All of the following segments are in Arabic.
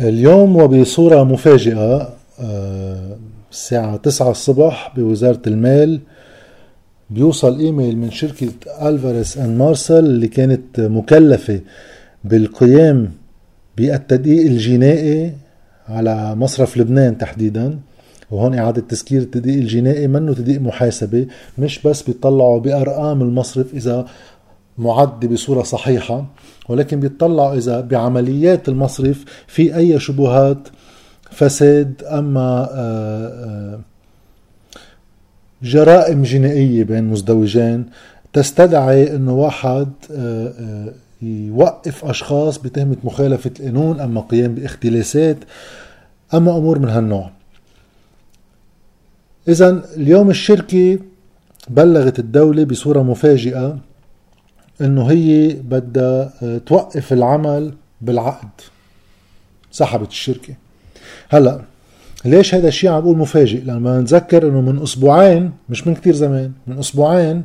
اليوم وبصورة مفاجئة آه، الساعة 9 الصبح بوزارة المال بيوصل إيميل من شركة ألفاريس ان مارسل اللي كانت مكلفة بالقيام بالتدقيق الجنائي على مصرف لبنان تحديدا. وهون إعادة تذكير التدقيق الجنائي منه تدقيق محاسبة مش بس بيطلعوا بأرقام المصرف إذا معد بصورة صحيحة ولكن بيطلعوا إذا بعمليات المصرف في أي شبهات فساد أما آه، آه، جرائم جنائية بين مزدوجين تستدعي أنه واحد آه، يوقف أشخاص بتهمة مخالفة القانون أما قيام باختلاسات أما أمور من هالنوع. إذا اليوم الشركة بلغت الدولة بصورة مفاجئة إنه هي بدها آه، توقف العمل بالعقد سحبت الشركة. هلأ ليش هذا الشيء عم بقول مفاجئ؟ لما نتذكر إنه من أسبوعين مش من كتير زمان من أسبوعين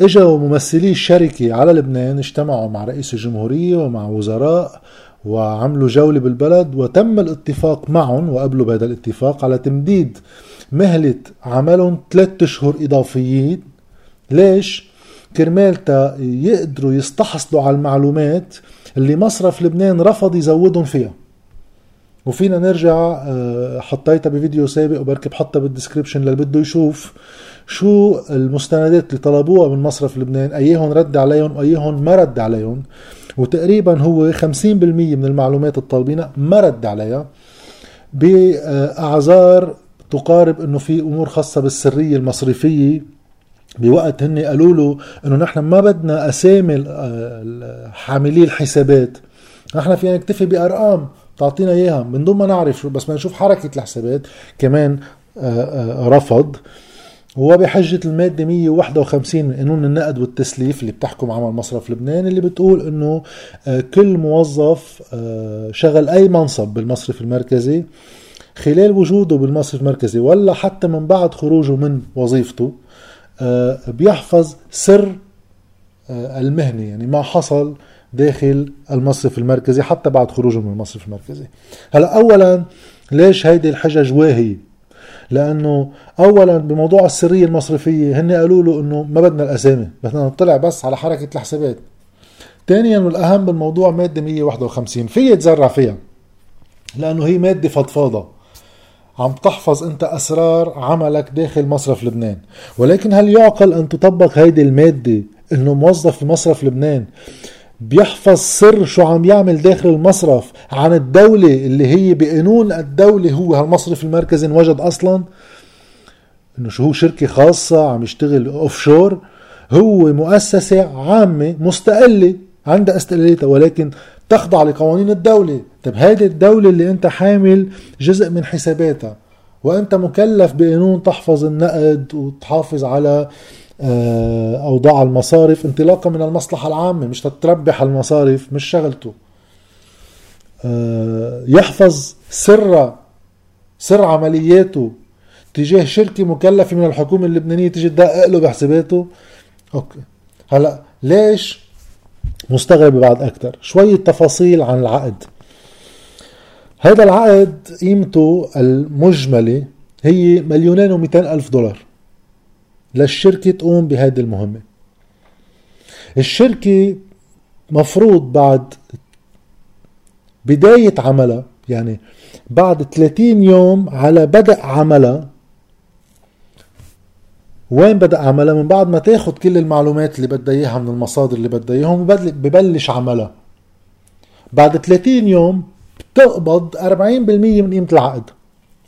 إجوا ممثلي الشركة على لبنان اجتمعوا مع رئيس الجمهورية ومع وزراء وعملوا جولة بالبلد وتم الاتفاق معهم وقبلوا بهذا الاتفاق على تمديد مهلة عملهم ثلاثة أشهر إضافيين. ليش؟ كرمال يقدروا يستحصلوا على المعلومات اللي مصرف لبنان رفض يزودهم فيها. وفينا نرجع آه، حطيتها بفيديو سابق وبركي بحطها بالدسكريبشن للي بده يشوف شو المستندات اللي طلبوها من مصرف لبنان ايهم رد عليهم وايهم ما رد عليهم وتقريبا هو 50% من المعلومات الطالبينها ما رد عليها. بأعذار تقارب إنه في أمور خاصة بالسرية المصرفية بوقت هن قالوا له إنه نحن ما بدنا أسامي حاملي الحسابات. نحن فينا نكتفي بأرقام. تعطينا إياها. من دون ما نعرف بس ما نشوف حركة الحسابات. كمان آه، آه، رفض. وبحجة المادة 151 من قانون النقد والتسليف اللي بتحكم عمل مصرف لبنان اللي بتقول إنه آه، كل موظف شغل أي منصب بالمصرف المركزي خلال وجوده بالمصرف المركزي ولا حتى من بعد خروجه من وظيفته بيحفظ سر آه، المهنة يعني ما حصل داخل المصرف المركزي حتى بعد خروجه من المصرف المركزي. هلا اولا ليش هيدي الحجج واهية لأنه اولا بموضوع السرية المصرفية هن قالوا له إنه ما بدنا الأسامي بدنا نطلع بس على حركة الحسابات. ثانيا والأهم بالموضوع مادة 151 في يتذرع فيها لأنه هي مادة فضفاضة. عم تحفظ انت أسرار عملك داخل مصرف لبنان. ولكن هل يعقل أن تطبق هيدي المادة إنه موظف في مصرف لبنان بيحفظ سر شو عم يعمل داخل المصرف عن الدولة اللي هي بقانون الدولة هو؟ هالمصرف المركزي انوجد أصلا؟ إنه شو هو شركة خاصة عم يشتغل offshore هو مؤسسة عامة مستقلة عندها استقلاليتها ولكن تخضع لقوانين الدولة. طيب هذه الدولة اللي أنت حامل جزء من حساباتها وأنت مكلف بقانون تحفظ النقد وتحافظ على آه، أوضاع المصارف انطلاقا من المصلحة العامة مش تتربح المصارف مش شغلته. آه، يحفظ سر سر عملياته تجاه شركة مكلفة من الحكومة اللبنانية تيجي تدقق له بحساباته. أوكي. هلأ ليش مستغرب بعد أكثر شوية تفاصيل عن العقد. هذا العقد قيمته المجملة هي مليونين ومئتين ألف دولار. للشركة تقوم بهذه المهمة. الشركة مفروض بعد بداية عملها يعني بعد 30 يوم على بدء عملها وين بدأ عملها؟ من بعد ما تاخد كل المعلومات اللي بدها إياها من المصادر اللي بدها اياهم ببلش عملها. بعد 30 يوم بتقبض 40% من قيمة العقد.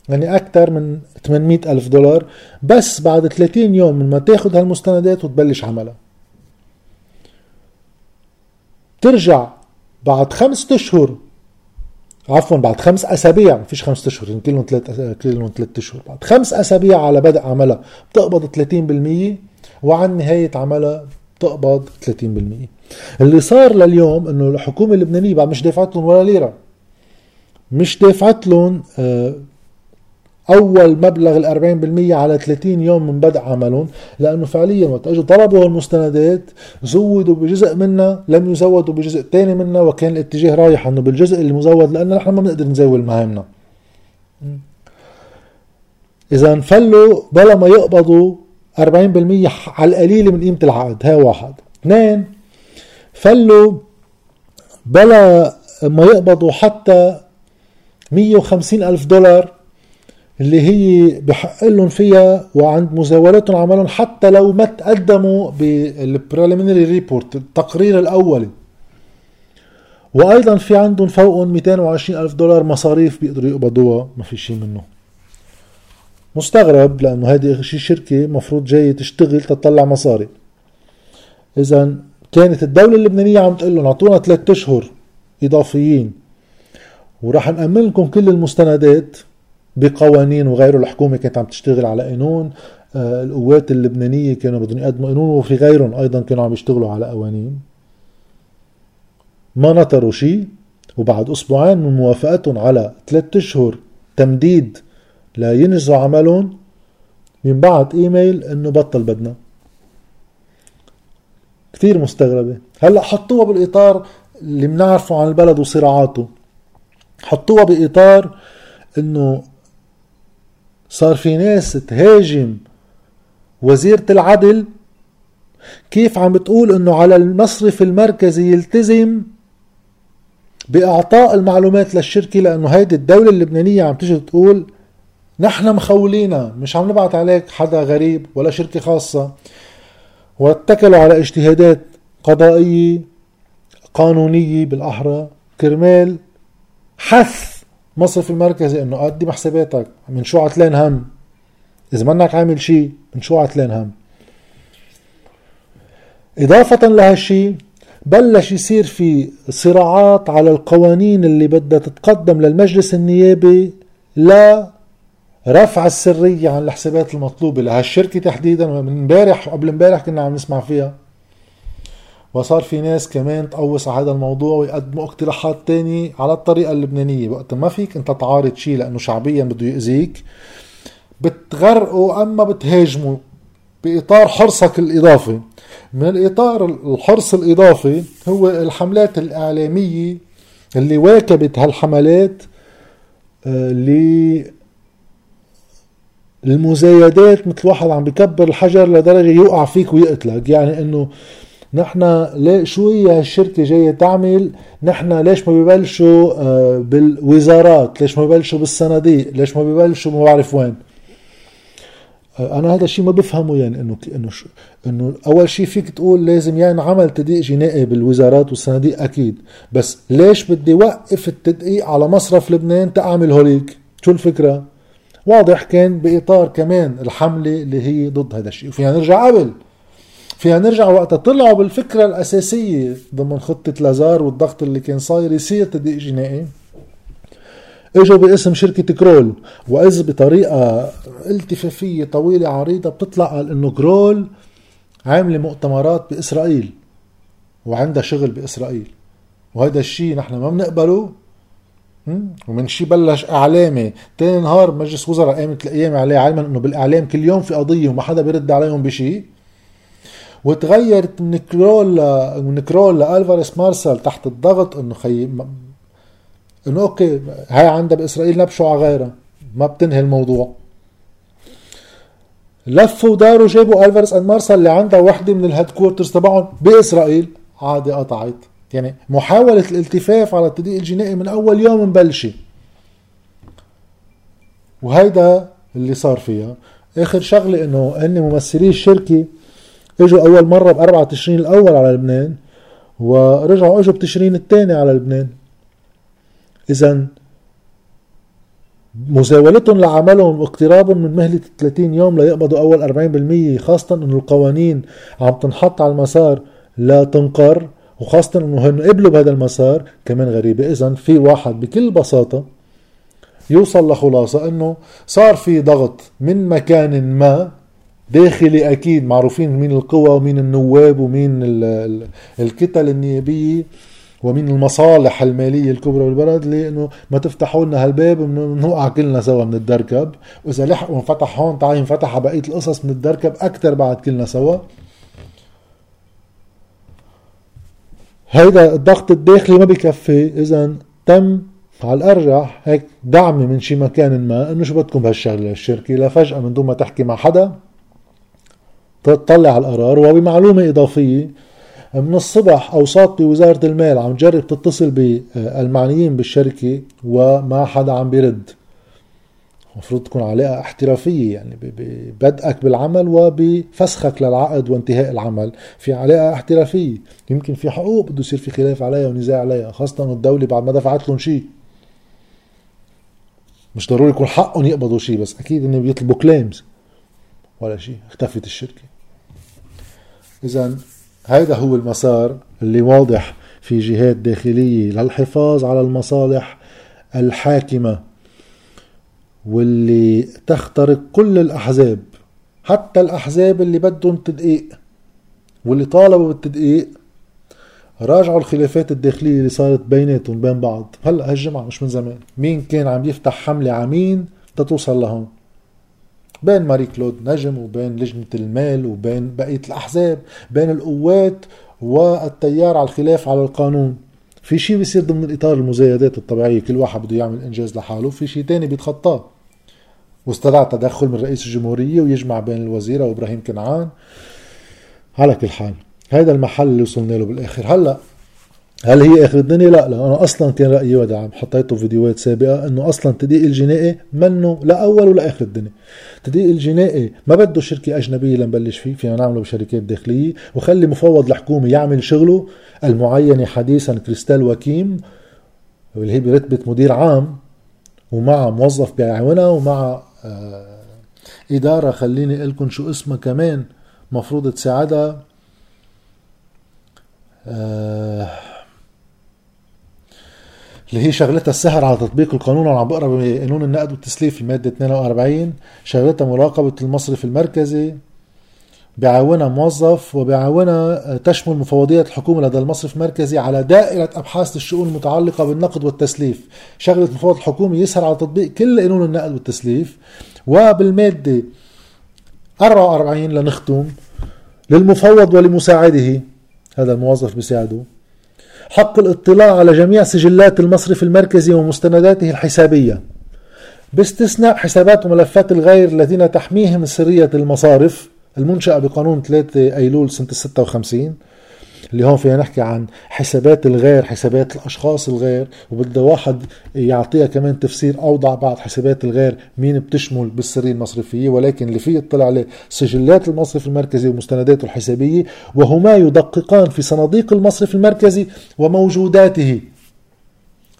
يعني أكثر من 800 ألف دولار. بس بعد 30 يوم من ما تاخد هالمستندات وتبلش عملها. ترجع بعد خمسة أشهر. عفوا بعد خمس أسابيع. ما فيش خمس أشهر يعني كلهم ثلاث كلهم ثلاث أشهر. بعد خمس أسابيع على بدء عملها بتقبض 30% وعن نهاية عملها بتقبض 30% اللي صار لليوم إنه الحكومة اللبنانية بعد مش دافعت ولا ليرة. مش دافعت لهم آه، أول مبلغ ال 40% على 30 يوم من بدء عملهم لأنه فعليا وقت إجوا طلبوا المستندات زودوا بجزء منها لم يزودوا بجزء ثاني منها وكان الاتجاه رايح إنه بالجزء المزود لأنه نحن ما بنقدر نزول مهامنا. إذا فلوا بلا ما يقبضوا 40% على القليل من قيمة العقد هاي واحد. اثنين فلوا بلا ما يقبضوا حتى 150 ألف دولار اللي هي بحق لهم فيها وعند مزاولتهم عملهم حتى لو ما تقدموا بال preliminary report التقرير الأولي. وأيضا في عندهم فوقهم 220 ألف دولار مصاريف بيقدروا يقبضوها ما في شيء منه. مستغرب لأنه هذه شي شركة مفروض جاية تشتغل تطلع مصاري. اذا كانت الدولة اللبنانية عم تقول لهم أعطونا ثلاثة أشهر إضافيين. وراح نأمن لكم كل المستندات بقوانين وغيره الحكومة كانت عم تشتغل على قانون. آه، القوات اللبنانية كانوا بدهم يقدموا قانون وفي غيرهم أيضا كانوا عم يشتغلوا على قوانين. ما نطروا شيء وبعد أسبوعين من موافقتهم على ثلاثة أشهر تمديد لينجزوا عملهم ينبعت إيميل إنه بطل بدنا. كثير مستغربة. هلأ حطوها بالإطار اللي بنعرفه عن البلد وصراعاته. حطوها بإطار إنه صار في ناس تهاجم وزيرة العدل كيف عم بتقول إنه على المصرف المركزي يلتزم بإعطاء المعلومات للشركة؟ لأنه هيدي الدولة اللبنانية عم تيجي تقول نحن مخولينا مش عم نبعت عليك حدا غريب ولا شركة خاصة. واتكلوا على اجتهادات قضائية قانونية بالأحرى. كرمال حث مصرف المركزي إنه قدم حساباتك من شو عتلان هم. إذا منك عامل شيء من شو عتلان هم. إضافة لهالشي بلش يصير في صراعات على القوانين اللي بدها تتقدم للمجلس النيابي لا رفع السرية عن الحسابات المطلوبة لهالشركة تحديدا. من امبارح وقبل امبارح كنا عم نسمع فيها. وصار في ناس كمان تقوص على هذا الموضوع ويقدموا اقتراحات تانية على الطريقة اللبنانية. وقت ما فيك انت تعارض شيء لأنه شعبيا بده يأذيك بتغرقوا أما بتهاجموا بإطار حرصك الإضافي. من الإطار الحرص الإضافي هو الحملات الإعلامية اللي واكبت هالحملات آه، المزايدات مثل واحد عم بكبر الحجر لدرجة يوقع فيك ويقتلك. يعني إنه نحن ليه شو هي هالشركه جاية تعمل؟ نحن ليش ما ببلشوا آه، بالوزارات؟ ليش ما ببلشوا بالصناديق؟ ليش ما ببلشوا ما بعرف وين؟ آه، أنا هذا الشيء ما بفهمه يعني إنه إنه إنه أول شيء فيك تقول لازم يعني عمل تدقيق جنائي بالوزارات والصناديق أكيد. بس ليش بدي وقف التدقيق على مصرف لبنان تأعمل هوليك؟ شو الفكرة؟ واضح كان بإطار كمان الحملة اللي هي ضد هذا الشيء وفينا نرجع قبل. فيها نرجع وقت طلعوا بالفكرة الأساسية ضمن خطة لازار والضغط اللي كان صاير يصير تدقيق جنائي. إجوا باسم شركة كرول وإذ بطريقة التفافية طويلة عريضة بتطلع قال إنه كرول عاملة مؤتمرات بإسرائيل وعندها شغل بإسرائيل. وهذا الشيء نحن ما بنقبله. ومن شي بلش إعلامي. تاني نهار مجلس وزراء قامت القيامة عليه علما إنه بالإعلام كل يوم في قضية وما حدا بيرد عليهم بشيء وتغيرت من Kroll من Kroll ل Alvarez Marsal تحت الضغط إنه خي إنه okay هاي عندها بإسرائيل نبشوا على غيرها ما بتنهي الموضوع. لفوا وداروا جابوا Alvarez and Marsal اللي عندها وحدة من ال headquarters تبعهم بإسرائيل. عادي قطعت. يعني محاولة الالتفاف على التدقيق الجنائي من أول يوم مبلشة. وهيدا اللي صار فيها. آخر شغلة إنه هن ممثلي الشركة إجوا أول مرة ب 4 تشرين الأول على لبنان ورجعوا إجوا بتشرين الثاني على لبنان. اذا مزاولتهم لعملهم واقترابهم من مهلة 30 يوم ليقبضوا أول 40% خاصة أنه القوانين عم تنحط على المسار لا تنقر وخاصة أنه هن قبلوا بهذا المسار كمان غريبة. إذا في واحد بكل بساطة يوصل لخلاصة أنه صار في ضغط من مكان ما داخلي أكيد معروفين مين القوى ومين النواب ومين الكتل النيابية ومن المصالح المالية الكبرى بالبلد لأنه ما تفتحوا لنا هالباب بنوقع كلنا سوا من الدركب. وإذا لحق وانفتح هون تعال ينفتح بقية القصص من الدركب أكثر بعد كلنا سوا. هيدا الضغط الداخلي ما بكفي. إذا تم على الأرجح هيك دعم من شي مكان ما إنه شو بدكم بهالشغلة؟ الشركة لا فجأة من دون ما تحكي مع حدا. تطلع على القرار وبمعلومة إضافية من الصبح أوساط بوزارة المال عم تجرب تتصل بالمعنيين بالشركة وما حدا عم بيرد. المفروض تكون علاقة احترافية يعني ببدءك بالعمل وبفسخك للعقد وانتهاء العمل. في علاقة احترافية. يمكن في حقوق بده يصير في خلاف عليها ونزاع عليها خاصة الدولة بعد ما دفعت لهم شيء. مش ضروري يكون حقهم يقبضوا شيء بس أكيد انه بيطلبوا كليمز ولا شيء. اختفت الشركة. اذا هذا هو المسار اللي واضح في جهات داخلية للحفاظ على المصالح الحاكمة واللي تخترق كل الأحزاب حتى الأحزاب اللي بدهم تدقيق واللي طالبوا بالتدقيق راجعوا الخلافات الداخلية اللي صارت بيناتهم بين بعض. هلأ هالجمعة مش من زمان مين كان عم يفتح حملة عمين تتوصل لهون؟ بين ماري كلود نجم وبين لجنة المال وبين بقية الأحزاب بين القوات والتيار على الخلاف على القانون. في شيء بيصير ضمن الإطار المزايدات الطبيعية كل واحد بده يعمل إنجاز لحاله في شيء تاني بيتخطاه. واستدعى تدخل من رئيس الجمهورية ويجمع بين الوزيرة وإبراهيم كنعان. على كل حال هذا المحل اللي وصلنا له بالآخر. هلأ هل هي آخر الدنيا؟ لا لا أنا أصلا كان رأيي ودعم. حطيته فيديوهات سابقة إنه أصلا التدقيق الجنائي منه لا أول ولا آخر الدنيا. التدقيق الجنائي ما بده شركة أجنبية لنبلش فيه فينا نعمله بشركات داخلية وخلي مفوض الحكومة يعمل شغله. المعينة حديثا كريستال وكيم اللي هي برتبة مدير عام ومع موظف بيعاونها ومع آه إدارة خليني أقول لكم شو اسمها كمان مفروض تساعدها. آه، اللي هي شغلتها السهر على تطبيق القانون أنا عم بقرا بقانون النقد والتسليف المادة 42 شغلتها مراقبة المصرف المركزي بيعاونها موظف وبيعاونها تشمل مفوضية الحكومة لدى المصرف المركزي على دائرة أبحاث الشؤون المتعلقة بالنقد والتسليف. شغلة مفوض الحكومة يسهر على تطبيق كل قانون النقد والتسليف وبالمادة 44 لنختم للمفوض ولمساعده. هذا الموظف بيساعده. حق الاطلاع على جميع سجلات المصرف المركزي ومستنداته الحسابية. باستثناء حسابات وملفات الغير الذين تحميهم سرية المصارف المنشأة بقانون 3 أيلول سنة 56 اللي هون فينا نحكي عن حسابات الغير حسابات الأشخاص الغير وبده واحد يعطيها كمان تفسير اوضح بعد حسابات الغير مين بتشمل بالسريه المصرفية ولكن اللي فيه يطلع عليه سجلات المصرف المركزي ومستنداته الحسابية وهما يدققان في صناديق المصرف المركزي وموجوداته.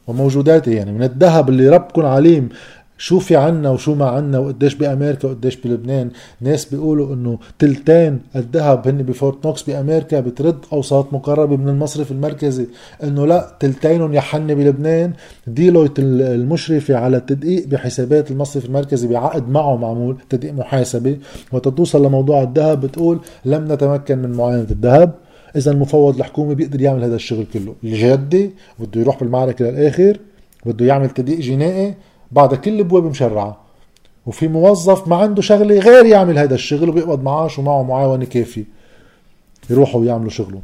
وموجوداته يعني من الذهب اللي ربكم عليم شو في عنا وشو ما عنا وقديش بأمريكا وقديش بلبنان. ناس بيقولوا إنه تلتين الذهب هن بفورت نوكس بأمريكا بترد أوساط مقربة من المصرف المركزي. إنه لا تلتينهم هن بلبنان. Deloitte المشرفة على التدقيق بحسابات المصرف المركزي بعقد معه معمول تدقيق محاسبة. وتتوصل لموضوع الذهب بتقول لم نتمكن من معاينة الذهب. إذا المفوض الحكومي بيقدر يعمل هذا الشغل كله. الجدي بده يروح بالمعركة للآخر بده يعمل تدقيق جنائي. بعد كل الابواب مشرعه وفي موظف ما عنده شغلة غير يعمل هذا الشغل وبيقبض معاش ومعه معاونة كافية. يروحوا ويعملوا شغلهم.